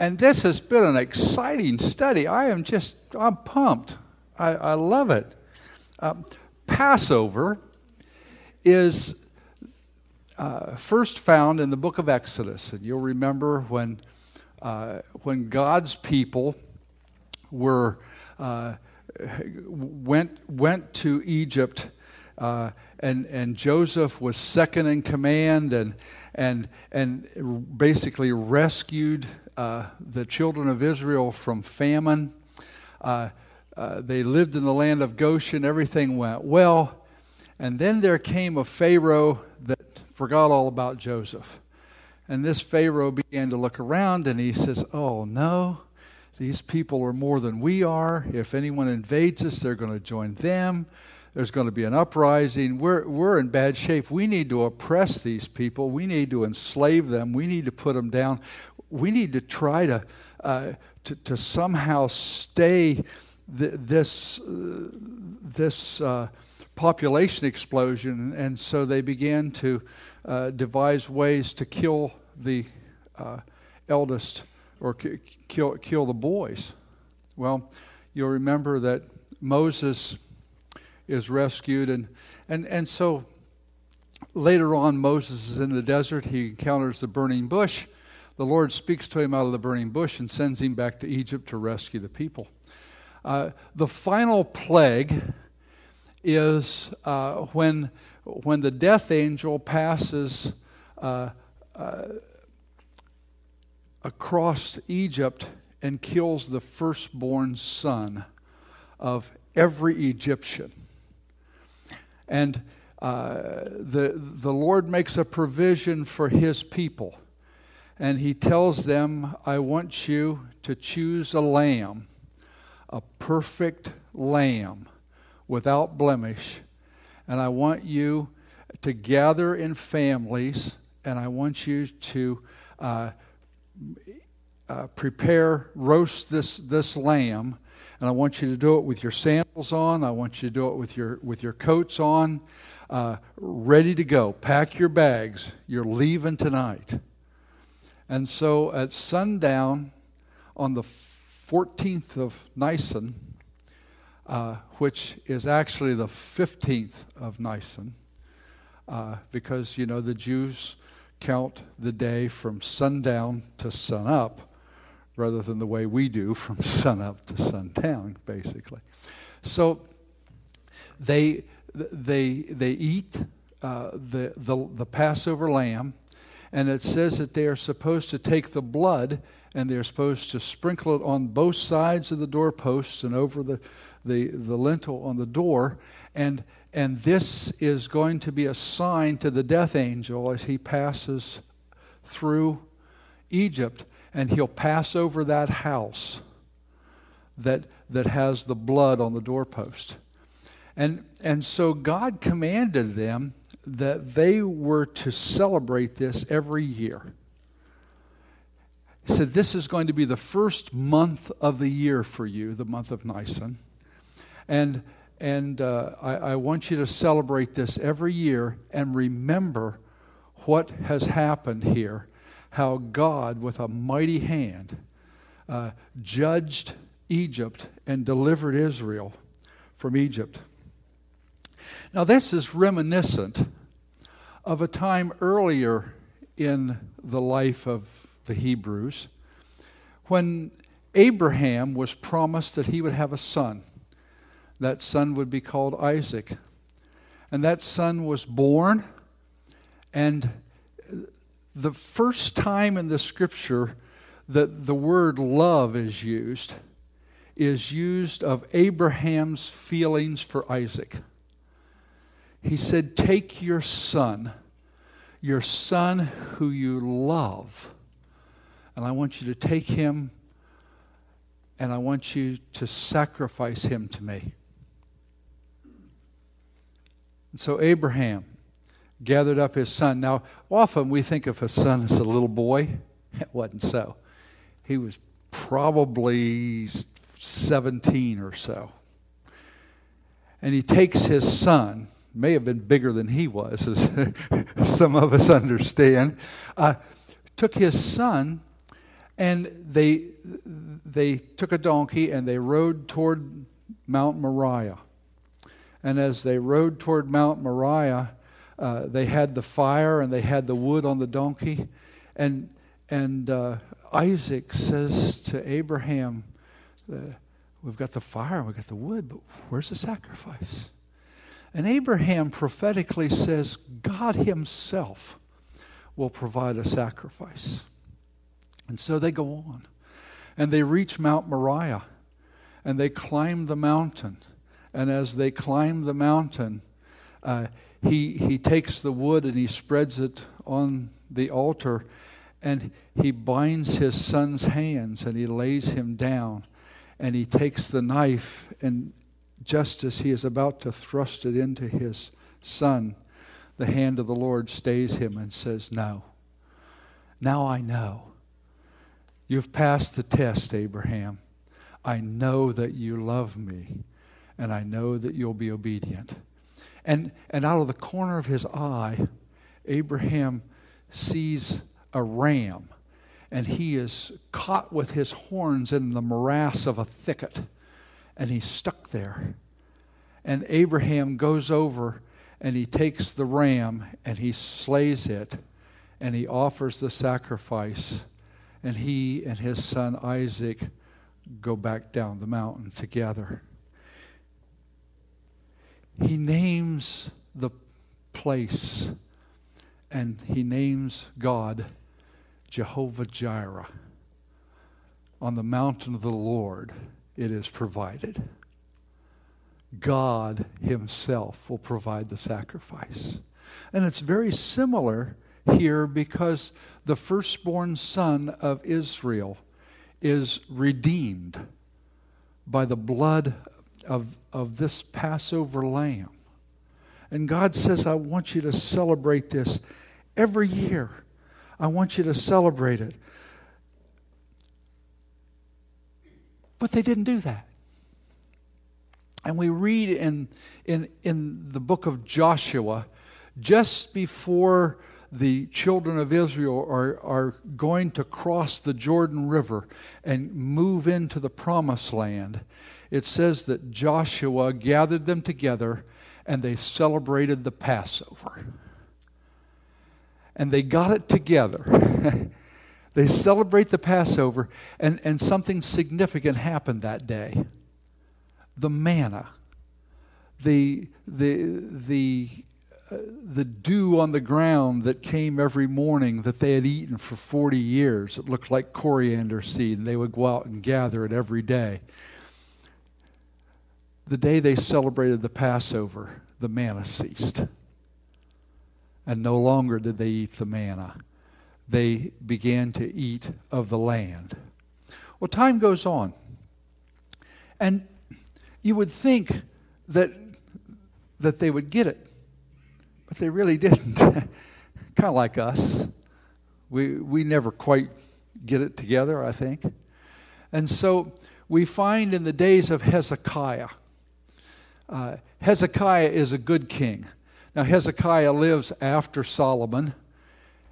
and this has been an exciting study. I am just, I'm pumped. I, I love it. Uh, Passover is uh, first found in the book of Exodus. And you'll remember when, uh, when God's people were, uh, went, went to Egypt uh, and, and Joseph was second in command and, and, and basically rescued uh, the children of Israel from famine. Uh, uh, they lived in the land of Goshen, everything went well. And then there came a Pharaoh that forgot all about Joseph. And this Pharaoh began to look around and he says, Oh, no, these people are more than we are. If anyone invades us, they're going to join them. There's going to be an uprising. We're, we're in bad shape. We need to oppress these people. We need to enslave them. We need to put them down. We need to try to, uh, to, to, somehow stay th- this, uh, this uh, population explosion. And so they began to uh, devise ways to kill the uh, eldest or k- kill, kill the boys. Well, you'll remember that Moses is rescued. And, and, and so later on, Moses is in the desert. He encounters the burning bush. The Lord speaks to him out of the burning bush and sends him back to Egypt to rescue the people. Uh, the final plague is uh, when, when the death angel passes uh, uh across Egypt and kills the firstborn son of every Egyptian. And uh, the, the Lord makes a provision for his people. And he tells them, I want you to choose a lamb, a perfect lamb without blemish. And I want you to gather in families, and I want you to uh, uh, prepare, roast this, this lamb and I want you to do it with your sandals on. I want you to do it with your, with your coats on, uh, ready to go. Pack your bags. You're leaving tonight. And so at sundown on the 14th of Nisan, uh, which is actually the 15th of Nisan, uh, because, you know, the Jews count the day from sundown to sunup rather than the way we do from sunup to sundown, basically. So they, they, they eat uh, the, the, the Passover lamb, and it says that they are supposed to take the blood and they're supposed to sprinkle it on both sides of the doorposts and over the, the, the lintel on the door. And, and this is going to be a sign to the death angel as he passes through Egypt and he'll pass over that house that, that has the blood on the doorpost. And, and so God commanded them that they were to celebrate this every year. He said, This is going to be the first month of the year for you, the month of Nisan. And, and uh, I, I want you to celebrate this every year and remember what has happened here how God, with a mighty hand, uh, judged Egypt and delivered Israel from Egypt. Now, this is reminiscent of a time earlier in the life of the Hebrews when Abraham was promised that he would have a son. That son would be called Isaac. And that son was born, and the first time in the scripture that the word love is used is used of Abraham's feelings for Isaac. He said, Take your son, your son who you love, and I want you to take him and I want you to sacrifice him to me. And so Abraham gathered up his son. Now, often we think of his son as a little boy. It wasn't so. He was probably 17 or so. And he takes his son, may have been bigger than he was, as some of us understand, uh, took his son And they, they took a donkey and they rode toward Mount Moriah. And as they rode toward Mount Moriah, uh, they had the fire and they had the wood on the donkey. And, and uh, Isaac says to Abraham, uh, We've got the fire, we've got the wood, but where's the sacrifice? And Abraham prophetically says, God Himself will provide a sacrifice. And so they go on. And they reach Mount Moriah. And they climb the mountain. And as they climb the mountain, uh, he, he takes the wood and he spreads it on the altar. And he binds his son's hands and he lays him down. And he takes the knife, and just as he is about to thrust it into his son, the hand of the Lord stays him and says, No. Now I know You've passed the test, Abraham. I know that you love me, and I know that you'll be obedient. And, and out of the corner of his eye, Abraham sees a ram, and he is caught with his horns in the morass of a thicket, and he's stuck there. And Abraham goes over and he takes the ram and he slays it, and he offers the sacrifice and he and his son Isaac go back down the mountain together. He names the place and he names God Jehovah Jireh. On the mountain of the Lord, it is provided. God Himself will provide the sacrifice. And it's very similar here because the firstborn son of Israel is redeemed by the blood of, of this Passover lamb. And God says, I want you to celebrate this every year. I want you to celebrate it. But they didn't do that. And we read in, in, in the book of Joshua, just before the children of Israel are, are going to cross the Jordan River and move into the promised land, it says that Joshua gathered them together and they celebrated the Passover. And they got it together. they celebrate the Passover, and, and something significant happened that day. The manna, the, the, the uh, the dew on the ground that came every morning that they had eaten for 40 years. It looked like coriander seed, and they would go out and gather it every day. The day they celebrated the Passover, the manna ceased. And no longer did they eat the manna. They began to eat of the land. Well, time goes on. And you would think that, that they would get it but they really didn't. kind of like us. We, we never quite get it together, I think. And so we find in the days of Hezekiah, uh, Hezekiah is a good king. Now, Hezekiah lives after Solomon,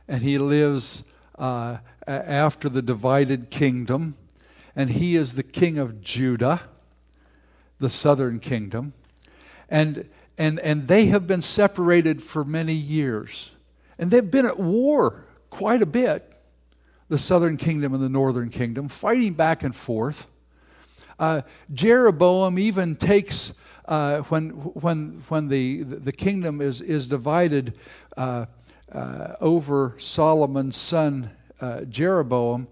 and he lives uh, after the divided kingdom, and he is the king of Judah, the southern kingdom. And and, and they have been separated for many years. And they've been at war quite a bit, the southern kingdom and the northern kingdom, fighting back and forth. Uh, Jeroboam even takes, uh, when, when, when the, the kingdom is, is divided uh, uh over Solomon's son uh, Jeroboam,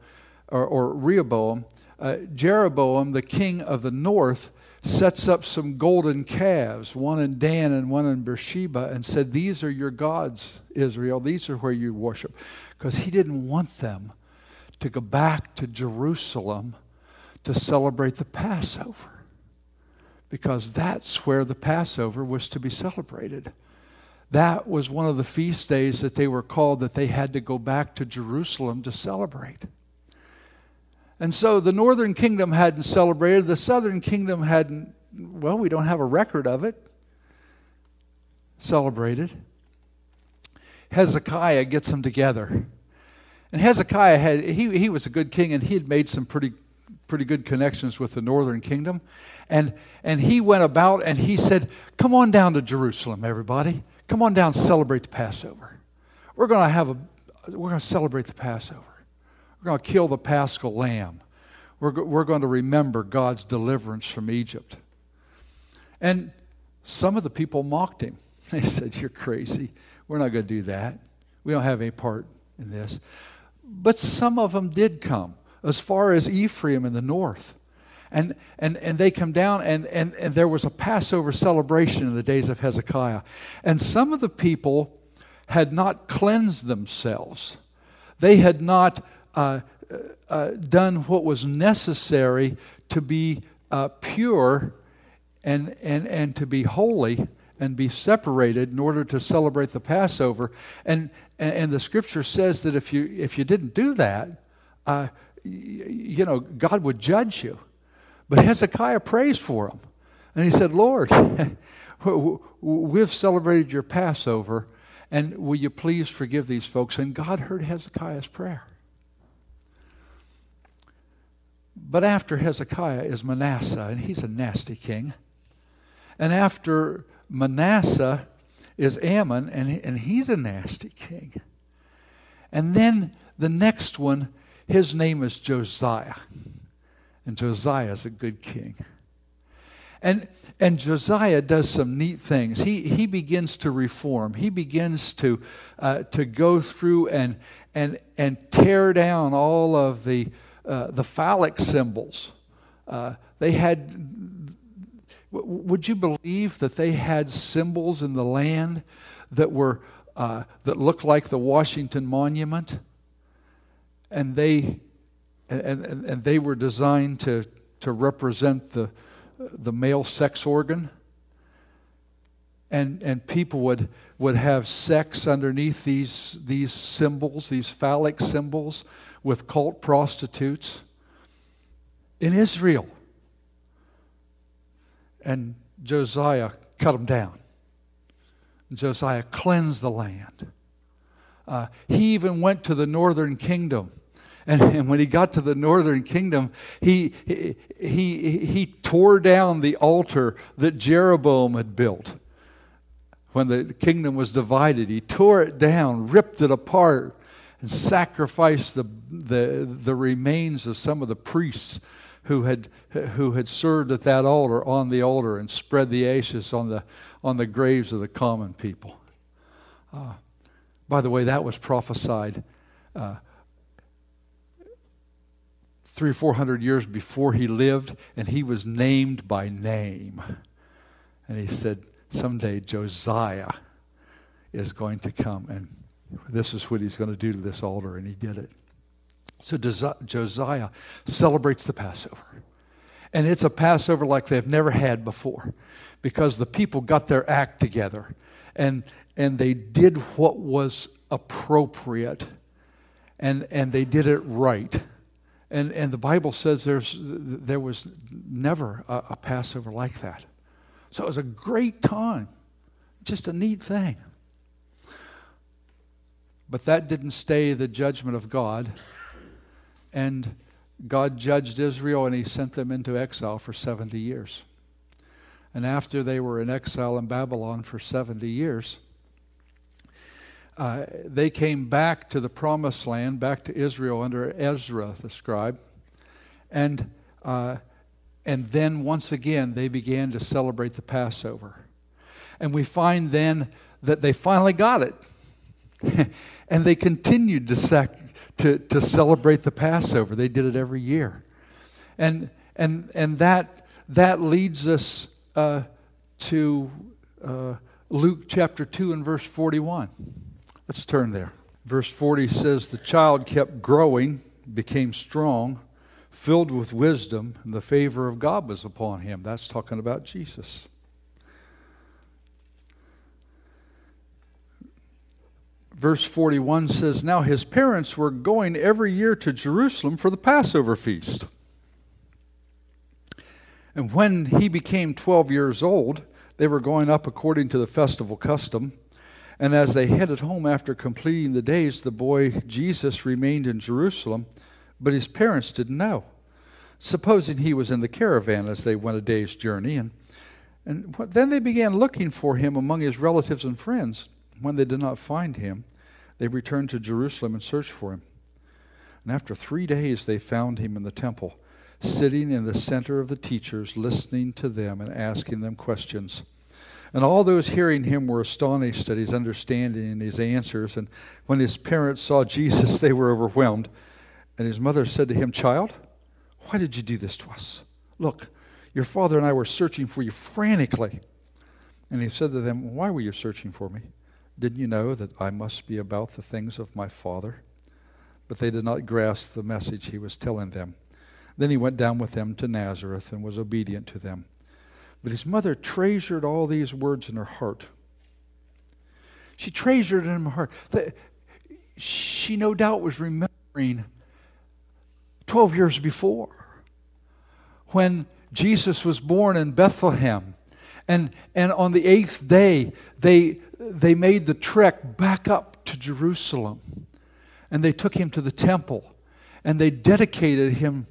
or, or Rehoboam, uh, Jeroboam, the king of the north, sets up some golden calves, one in Dan and one in Beersheba, and said, These are your gods, Israel. These are where you worship. Because he didn't want them to go back to Jerusalem to celebrate the Passover. Because that's where the Passover was to be celebrated. That was one of the feast days that they were called that they had to go back to Jerusalem to celebrate. And so the northern kingdom hadn't celebrated, the southern kingdom hadn't, well, we don't have a record of it, celebrated. Hezekiah gets them together And Hezekiah had he, he was a good king and he had made some pretty pretty good connections with the northern kingdom. And and he went about and he said, Come on down to Jerusalem, everybody. Come on down, celebrate the Passover. We're gonna have a we're gonna celebrate the Passover. We're gonna kill the paschal lamb. We're, we're going to remember God's deliverance from Egypt. And some of the people mocked him. They said, You're crazy. We're not going to do that. We don't have any part in this. But some of them did come, as far as Ephraim in the north. And, and, and they come down, and, and, and there was a Passover celebration in the days of Hezekiah. And some of the people had not cleansed themselves, they had not uh, uh, done what was necessary to be uh, pure and, and, and to be holy and be separated in order to celebrate the Passover. And, and, and the scripture says that if you, if you didn't do that, uh, you know, God would judge you. But Hezekiah prays for him. And he said, Lord, we've celebrated your Passover, and will you please forgive these folks? And God heard Hezekiah's prayer. But after Hezekiah is Manasseh, and he's a nasty king. And after Manasseh is Amon, and, and he's a nasty king. And then the next one, his name is Josiah. And Josiah is a good king. And, and Josiah does some neat things. He, he begins to reform. He begins to, uh, to go through and, and, and tear down all of the, uh, the phallic symbols. Uh, they had, would you believe that they had symbols in the land that were, uh, that looked like the Washington Monument? And they, and, and, and they were designed to, to represent the, the male sex organ. And, and people would, would have sex underneath these, these symbols, these phallic symbols with cult prostitutes in Israel. And Josiah cut them down. Josiah cleansed the land. Uh, he even went to the northern kingdom. And, and, when he got to the northern kingdom, he, he, he, he tore down the altar that Jeroboam had built. When the kingdom was divided, he tore it down, ripped it apart, and sacrificed the, the, the remains of some of the priests who had, who had served at that altar on the altar and spread the ashes on the, on the graves of the common people. Uh, by the way, that was prophesied uh, three or four hundred years before he lived, and he was named by name. And he said, Someday Josiah is going to come and this is what he's going to do to this altar, and he did it. So Josiah celebrates the Passover. And it's a Passover like they've never had before because the people got their act together and, and they did what was appropriate and, and they did it right. And, and the Bible says there's, there was never a, a Passover like that. So it was a great time, just a neat thing. But that didn't stay the judgment of God. And God judged Israel and he sent them into exile for 70 years. And after they were in exile in Babylon for 70 years, uh, they came back to the promised land, back to Israel under Ezra the scribe. And, uh, and then once again, they began to celebrate the Passover. And we find then that they finally got it. and they continued to, sac- to, to celebrate the Passover. They did it every year. And, and, and that, that leads us uh, to uh, Luke chapter 2 and verse 41. Let's turn there. Verse 40 says, The child kept growing, became strong, filled with wisdom, and the favor of God was upon him. That's talking about Jesus. verse 41 says, Now his parents were going every year to Jerusalem for the Passover feast. And when he became 12 years old, they were going up according to the festival custom. And as they headed home after completing the days, the boy Jesus remained in Jerusalem, but his parents didn't know. Supposing he was in the caravan as they went a day's journey, and, and then they began looking for him among his relatives and friends. When they did not find him, they returned to Jerusalem and searched for him. And after three days, they found him in the temple, sitting in the center of the teachers, listening to them and asking them questions. And all those hearing him were astonished at his understanding and his answers. And when his parents saw Jesus, they were overwhelmed. And his mother said to him, Child, why did you do this to us? Look, your father and I were searching for you frantically. And he said to them, Why were you searching for me? Didn't you know that I must be about the things of my father? But they did not grasp the message he was telling them. Then he went down with them to Nazareth and was obedient to them. But his mother treasured all these words in her heart. She treasured in her heart. That she no doubt was remembering 12 years before when Jesus was born in Bethlehem. And, and on the eighth day, they, they made the trek back up to Jerusalem. And they took him to the temple. And they dedicated him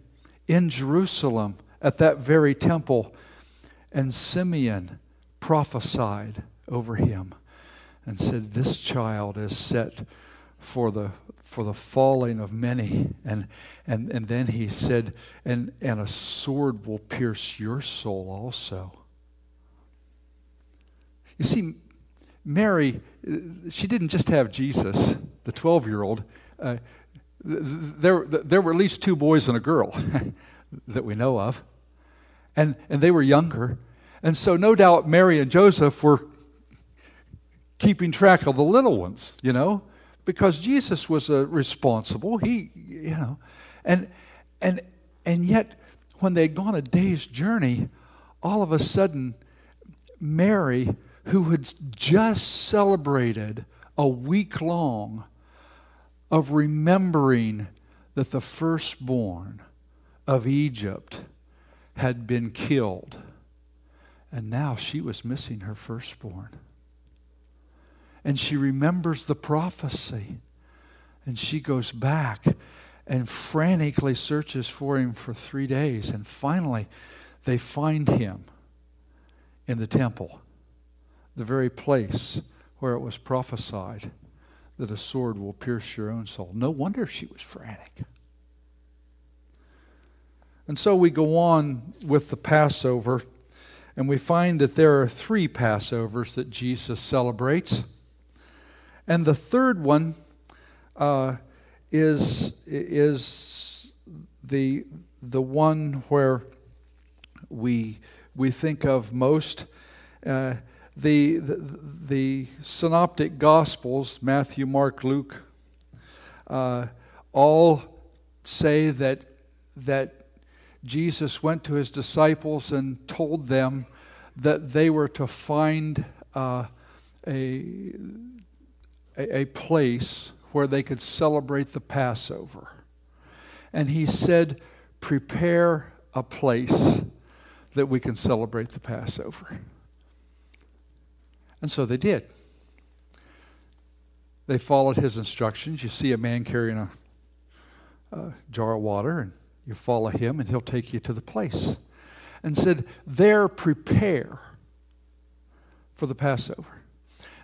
in Jerusalem at that very temple and Simeon prophesied over him and said, This child is set for the for the falling of many. And and, and then he said, and, and a sword will pierce your soul also. You see, Mary, she didn't just have Jesus, the 12 year old. Uh, there, there were at least two boys and a girl that we know of. And, and they were younger. And so, no doubt, Mary and Joseph were keeping track of the little ones, you know, because Jesus was responsible. He, you know, and, and, and yet, when they'd gone a day's journey, all of a sudden, Mary, who had just celebrated a week long of remembering that the firstborn of Egypt had been killed and now she was missing her firstborn. And she remembers the prophecy. And she goes back and frantically searches for him for three days. And finally, they find him in the temple, the very place where it was prophesied that a sword will pierce your own soul. No wonder she was frantic. And so we go on with the Passover and we find that there are three Passovers that Jesus celebrates. And the third one uh, is, is the, the one where we, we think of most. Uh, the, the, the, synoptic gospels, Matthew, Mark, Luke, uh, all say that, that Jesus went to his disciples and told them that they were to find uh, a, a, place where they could celebrate the Passover. And he said, Prepare a place that we can celebrate the Passover. And so they did. They followed his instructions. You see a man carrying a, a jar of water, and you follow him, and he'll take you to the place. And said, There prepare for the Passover.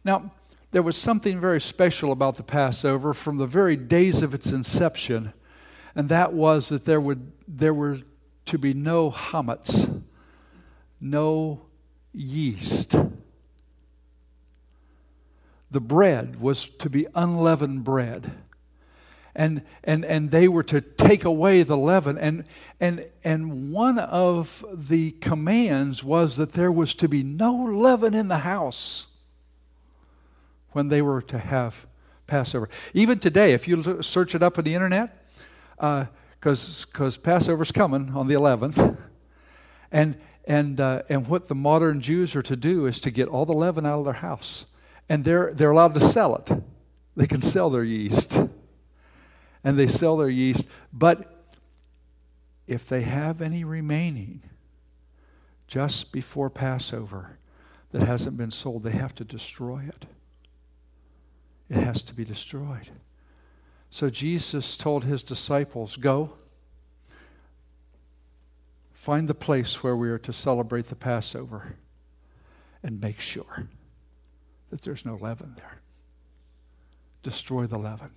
Now, there was something very special about the Passover from the very days of its inception, and that was that there, would, there were to be no chametz, no yeast. The bread was to be unleavened bread and, and, and they were to take away the leaven. And, and, and one of the commands was that there was to be no leaven in the house when they were to have Passover. Even today, if you search it up on the internet, because uh, Passover's coming on the 11th, and, and, uh, and what the modern Jews are to do is to get all the leaven out of their house. And they're, they're allowed to sell it. They can sell their yeast and they sell their yeast. But if they have any remaining just before Passover that hasn't been sold, they have to destroy it. it has to be destroyed. So Jesus told his disciples, Go, find the place where we are to celebrate the Passover, and make sure that there's no leaven there. Destroy the leaven.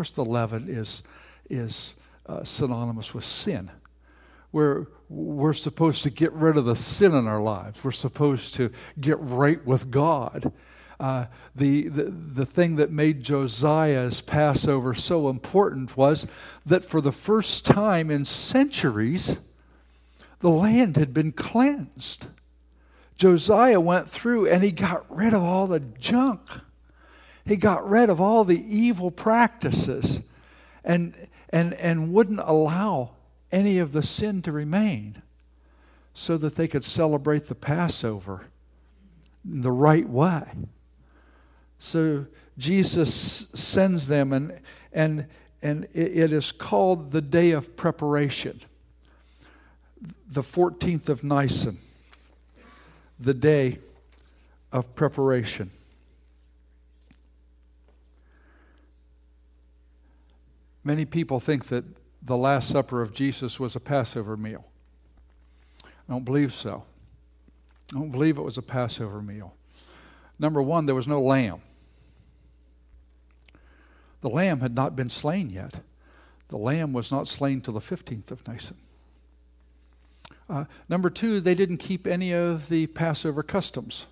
Course, the leaven is, is uh, synonymous with sin. We're, we're supposed to get rid of the sin in our lives. We're supposed to get right with God. Uh, the, the, the thing that made Josiah's Passover so important was that for the first time in centuries, the land had been cleansed. Josiah went through and he got rid of all the junk. He got rid of all the evil practices and, and, and wouldn't allow any of the sin to remain so that they could celebrate the Passover the right way. So Jesus sends them, and, and, and it is called the day of preparation, the 14th of Nisan, the day of preparation. Many people think that the Last Supper of Jesus was a Passover meal. I don't believe so. I don't believe it was a Passover meal. Number one, there was no lamb. The lamb had not been slain yet. The lamb was not slain till the 15th of Nisan. Uh, number two, they didn't keep any of the Passover customs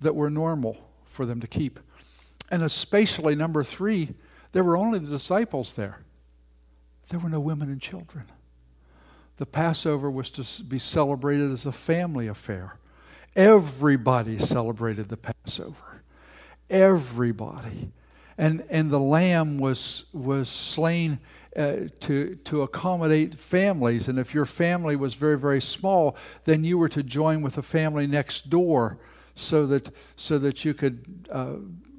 that were normal for them to keep. And especially, number three, there were only the disciples there. There were no women and children. The Passover was to be celebrated as a family affair. Everybody celebrated the Passover. Everybody. And, and the lamb was, was slain uh, to, to accommodate families. And if your family was very, very small, then you were to join with the family next door so that, so that you could uh,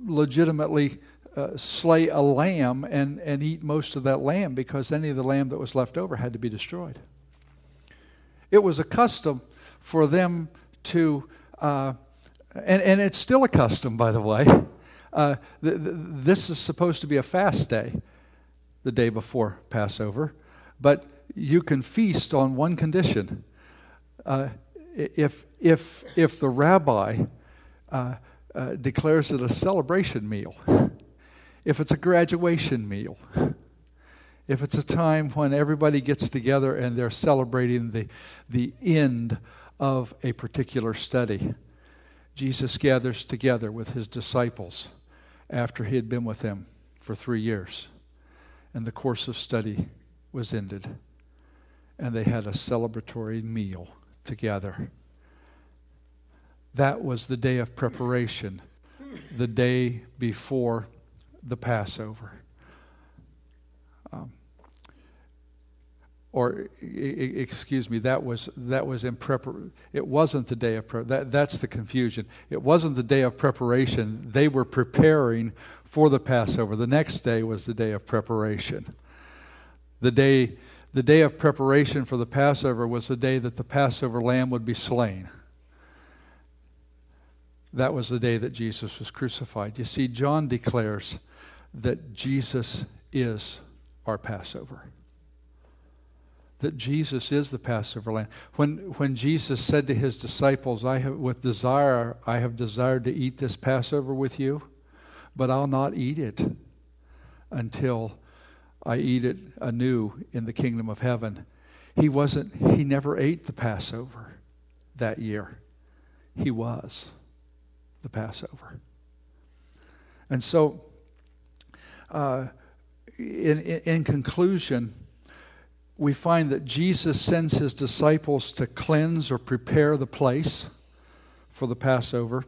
legitimately uh, slay a lamb and, and eat most of that lamb because any of the lamb that was left over had to be destroyed. It was a custom for them to, uh, and, and it's still a custom, by the way. Uh, th- th- this is supposed to be a fast day, the day before Passover, but you can feast on one condition. Uh, if, if, if the rabbi uh, declares it a celebration meal, if it's a graduation meal, if it's a time when everybody gets together and they're celebrating the, the end of a particular study, Jesus gathers together with his disciples after he had been with them for three years. And the course of study was ended. And they had a celebratory meal together. That was the day of preparation, the day before the Passover. Um, or excuse me, that was that was in prepar. It wasn't the day of pre- that. That's the confusion. It wasn't the day of preparation. They were preparing for the Passover. The next day was the day of preparation. The day, the day of preparation for the Passover was the day that the Passover lamb would be slain. That was the day that Jesus was crucified. You see, John declares that Jesus is our Passover. That Jesus is the Passover lamb. When, when Jesus said to his disciples, I have, with desire, I have desired to eat this Passover with you, but I'll not eat it until I eat it anew in the kingdom of heaven. He wasn't, he never ate the Passover that year. He was the Passover. And so, uh, in, in, conclusion, we find that Jesus sends his disciples to cleanse or prepare the place for the Passover.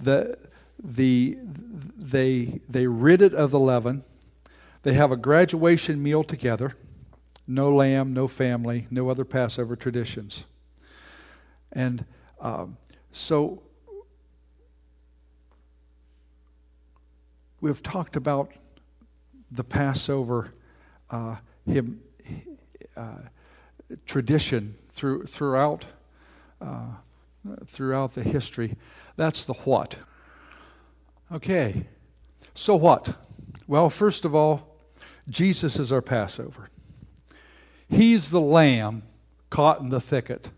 The, the, they, they rid it of the leaven. They have a graduation meal together. No lamb, no family, no other Passover traditions. And um, so we've talked about the Passover uh, him, uh, tradition through, throughout, uh, throughout the history. That's the what. Okay, so what? Well, first of all, Jesus is our Passover. He's the lamb caught in the thicket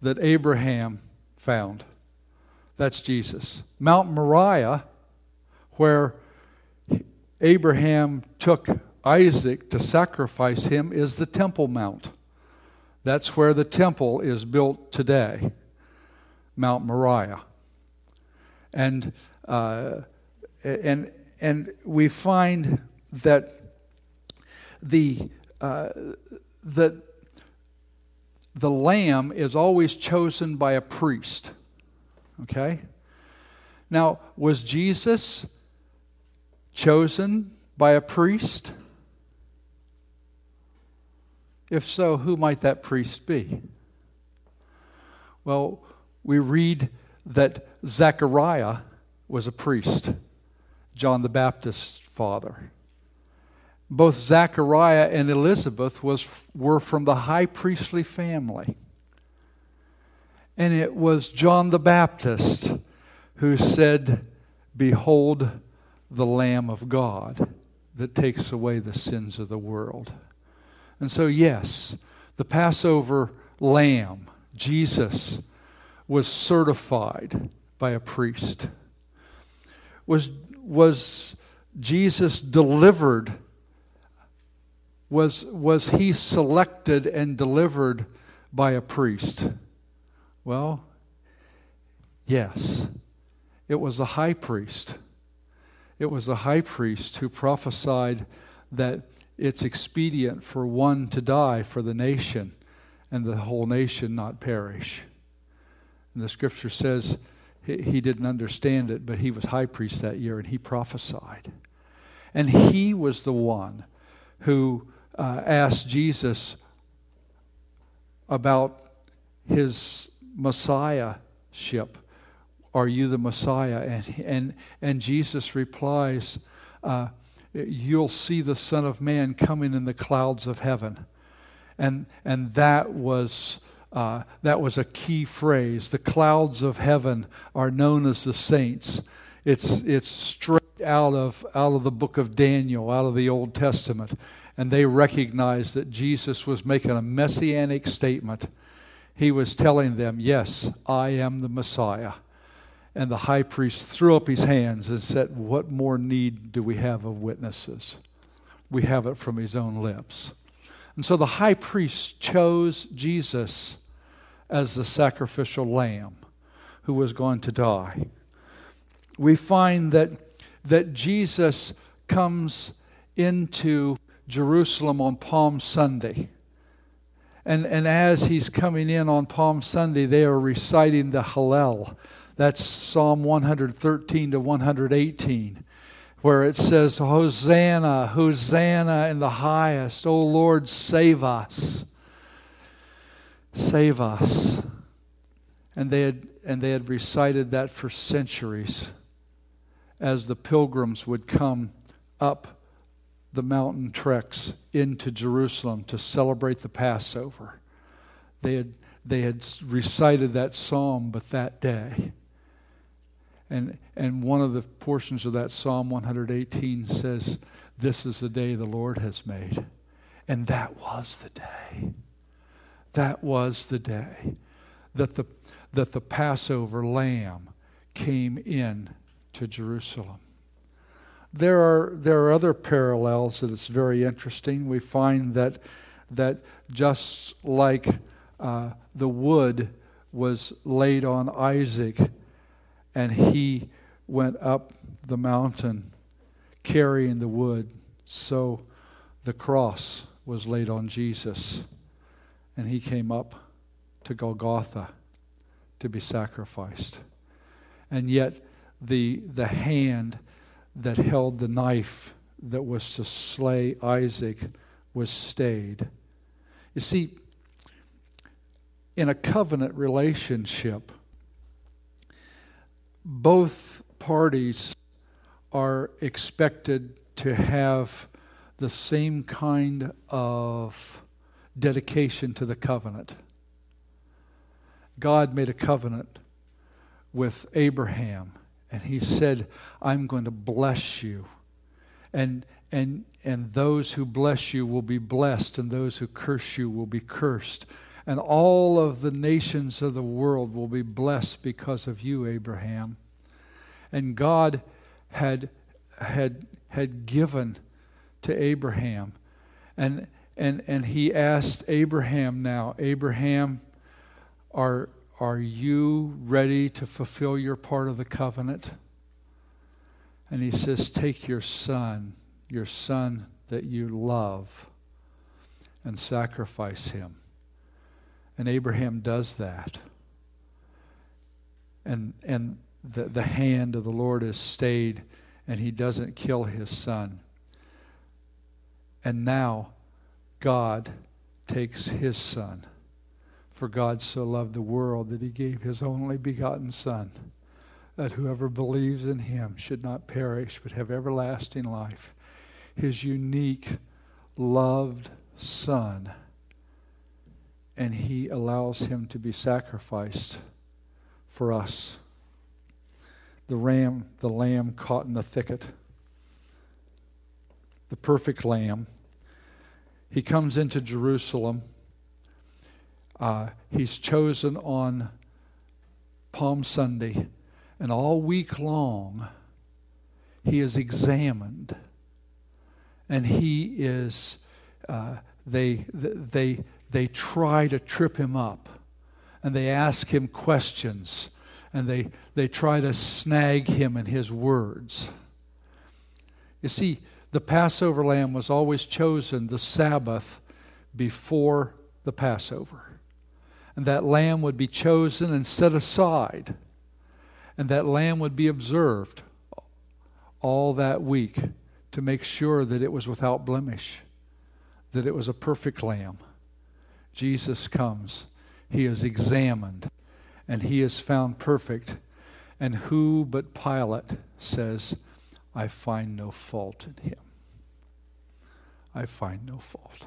that Abraham found. That's Jesus. Mount Moriah, where Abraham took Isaac to sacrifice him, is the Temple Mount. That's where the temple is built today, Mount Moriah. And, uh, and, and we find that the, uh, that the lamb is always chosen by a priest. Okay? Now, was Jesus chosen by a priest? If so, who might that priest be? Well, we read that Zechariah was a priest, John the Baptist's father. Both Zechariah and Elizabeth was, were from the high priestly family. And it was John the Baptist who said, Behold the Lamb of God that takes away the sins of the world. And so, yes, the Passover lamb, Jesus, was certified by a priest. Was, was Jesus delivered? Was, was he selected and delivered by a priest? Well, yes. It was a high priest. It was a high priest who prophesied that it's expedient for one to die for the nation and the whole nation not perish. And the scripture says he, he didn't understand it, but he was high priest that year and he prophesied. And he was the one who uh, asked Jesus about his messiahship. Are you the Messiah? And, and, and Jesus replies, uh, you'll see the Son of Man coming in the clouds of heaven. And, and that was. Uh, that was a key phrase. The clouds of heaven are known as the saints. It's, it's straight out of, out of the book of Daniel, out of the Old Testament. And they recognized that Jesus was making a messianic statement. He was telling them, Yes, I am the Messiah. And the high priest threw up his hands and said, What more need do we have of witnesses? We have it from his own lips. And so the high priest chose Jesus as the sacrificial lamb who was going to die. We find that, that Jesus comes into Jerusalem on Palm Sunday. And, and as he's coming in on Palm Sunday, they are reciting the Hallel that's Psalm 113 to 118, where it says, Hosanna, Hosanna in the highest. O Lord, save us. Save us. And they had, and they had recited that for centuries as the pilgrims would come up the mountain treks into Jerusalem to celebrate the Passover. They had, they had recited that psalm, but that day. And, and one of the portions of that Psalm 118 says, This is the day the Lord has made. And that was the day. That was the day that the, that the Passover lamb came in to Jerusalem. There are, there are other parallels that it's very interesting. We find that, that just like uh, the wood was laid on Isaac and he went up the mountain carrying the wood. So the cross was laid on Jesus, and he came up to Golgotha to be sacrificed. And yet, the, the hand that held the knife that was to slay Isaac was stayed. You see, in a covenant relationship, both parties are expected to have the same kind of dedication to the covenant. God made a covenant with Abraham And he said, I'm going to bless you. And, and, and those who bless you will be blessed, and those who curse you will be cursed. And all of the nations of the world will be blessed because of you, Abraham. And God had, had, had given to Abraham. And, and, and he asked Abraham now, Abraham, are, are you ready to fulfill your part of the covenant? And he says, Take your son, your son that you love, and sacrifice him. And Abraham does that. And, and the, the hand of the Lord is stayed, and he doesn't kill his son. And now God takes his son. For God so loved the world that he gave his only begotten Son, that whoever believes in him should not perish but have everlasting life. His unique, loved Son. And he allows him to be sacrificed for us. The ram, the lamb caught in the thicket the perfect lamb. He comes into Jerusalem. Uh, he's chosen on Palm Sunday, and all week long, he is examined, and he is. Uh, they they they try to trip him up, and they ask him questions, and they they try to snag him in his words. You see, the Passover lamb was always chosen the Sabbath before the Passover. And that lamb would be chosen and set aside. And that lamb would be observed all that week to make sure that it was without blemish, that it was a perfect lamb. Jesus comes, he is examined, and he is found perfect. And who but Pilate says, I find no fault in him. I find no fault.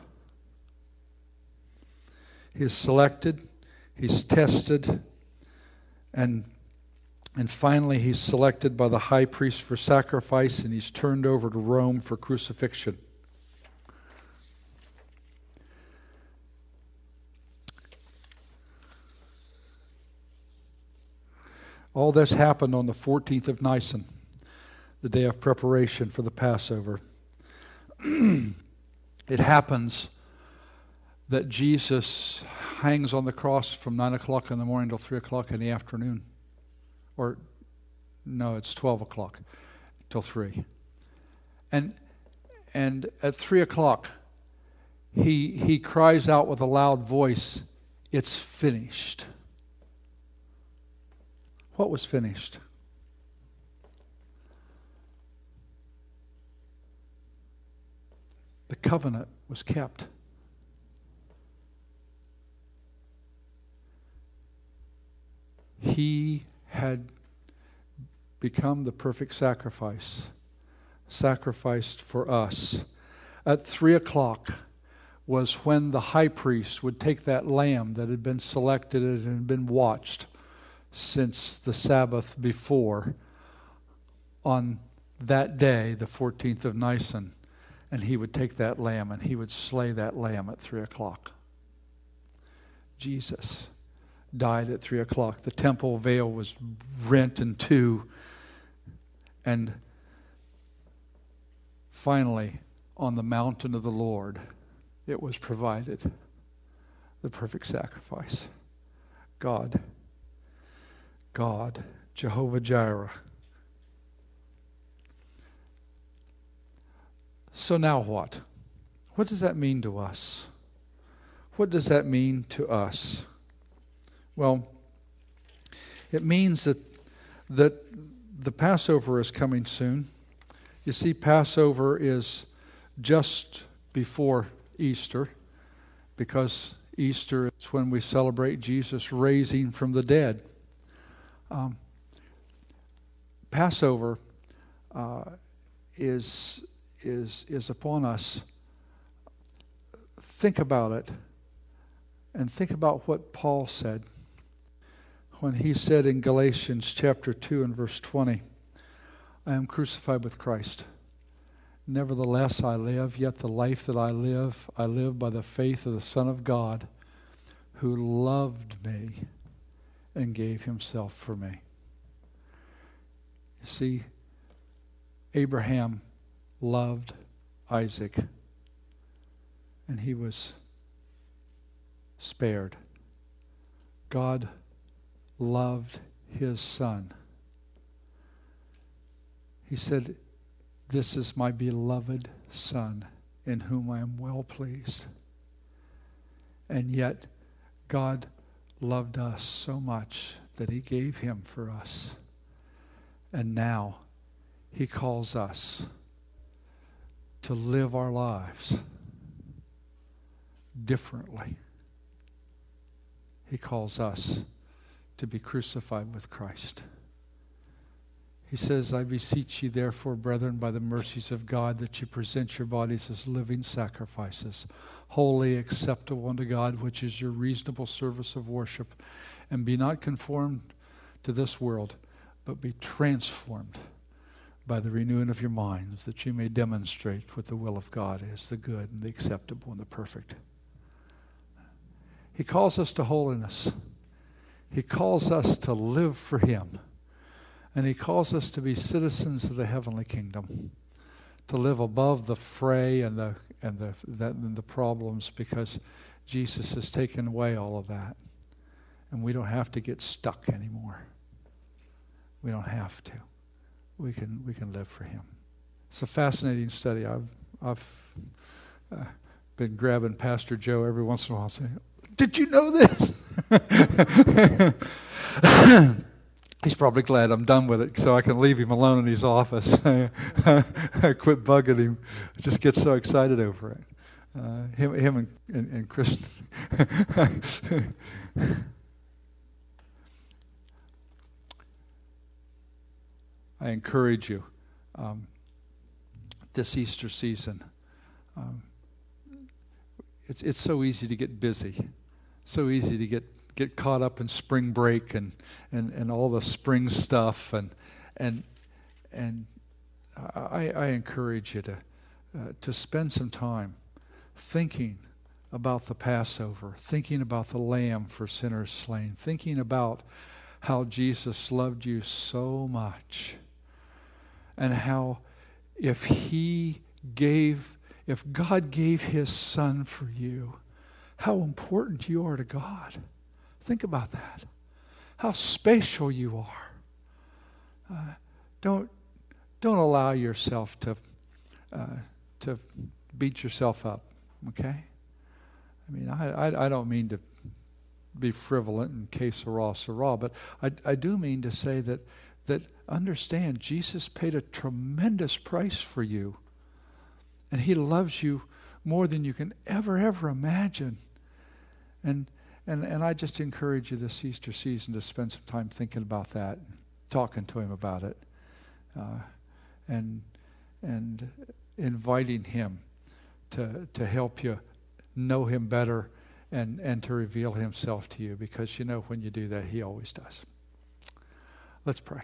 He's selected, he's tested, and, and finally he's selected by the high priest for sacrifice, and he's turned over to Rome for crucifixion. All this happened on the 14th of Nisan, the day of preparation for the Passover. it happens that Jesus hangs on the cross from 9 o'clock in the morning till 3 o'clock in the afternoon. Or, no, it's 12 o'clock till 3. And, and at 3 o'clock, he, he cries out with a loud voice, It's finished. What was finished? The covenant was kept. He had become the perfect sacrifice, sacrificed for us. At three o'clock was when the high priest would take that lamb that had been selected and had been watched since the Sabbath before on that day, the 14th of Nisan, and he would take that lamb and he would slay that lamb at 3 o'clock. Jesus died at 3 o'clock. The temple veil was rent in two. And finally, on the mountain of the Lord, it was provided the perfect sacrifice. God, God, Jehovah Jireh, So now what? What does that mean to us? What does that mean to us? Well, it means that that the Passover is coming soon. You see, Passover is just before Easter because Easter is when we celebrate Jesus raising from the dead. Um, Passover uh, is is, is upon us, think about it and think about what Paul said when he said in Galatians chapter 2 and verse 20, I am crucified with Christ. Nevertheless, I live, yet the life that I live, I live by the faith of the Son of God, who loved me and gave himself for me. You see, Abraham loved Isaac, and he was spared. God loved his son. He said, This is my beloved son in whom I am well pleased. And yet, God loved us so much that he gave him for us. And now, he calls us to live our lives differently. He calls us to be crucified with Christ. He says, I beseech you, therefore, brethren, by the mercies of God, that you present your bodies as living sacrifices, holy, acceptable unto God, which is your reasonable service of worship. And be not conformed to this world, but be transformed by the renewing of your minds, that you may demonstrate what the will of God is, the good and the acceptable and the perfect. He calls us to holiness. He calls us to live for Him. And He calls us to be citizens of the heavenly kingdom, to live above the fray and the, and the, that, and the problems because Jesus has taken away all of that. And we don't have to get stuck anymore. We don't have to. We can, we can live for Him. It's a fascinating study. I've, I've uh, been grabbing Pastor Joe every once in a while saying, Did you know this? He's probably glad I'm done with it so I can leave him alone in his office. Quit bugging him. Just get so excited over it. Uh, him, him and, and, and Chris. I encourage you um, this Easter season. Um, it's, it's so easy to get busy, so easy to get get caught up in spring break and, and, and all the spring stuff. And, and, and I, I encourage you to, uh, to spend some time thinking about the Passover, thinking about the lamb for sinners slain, thinking about how Jesus loved you so much and how if he gave, if God gave his son for you, how important you are to God. Think about that. How spatial you are. Uh, don't, don't allow yourself to, uh, to beat yourself up, okay? I mean, I, I, I don't mean to be frivolent and que sera, sera, but I, I do mean to say that, that understand Jesus paid a tremendous price for you. And he loves you more than you can ever, ever imagine. And and, and I just encourage you this Easter season to spend some time thinking about that, talking to him about it, uh, and, and inviting him to, to help you know him better and, and to reveal himself to you because you know when you do that, he always does. Let's pray.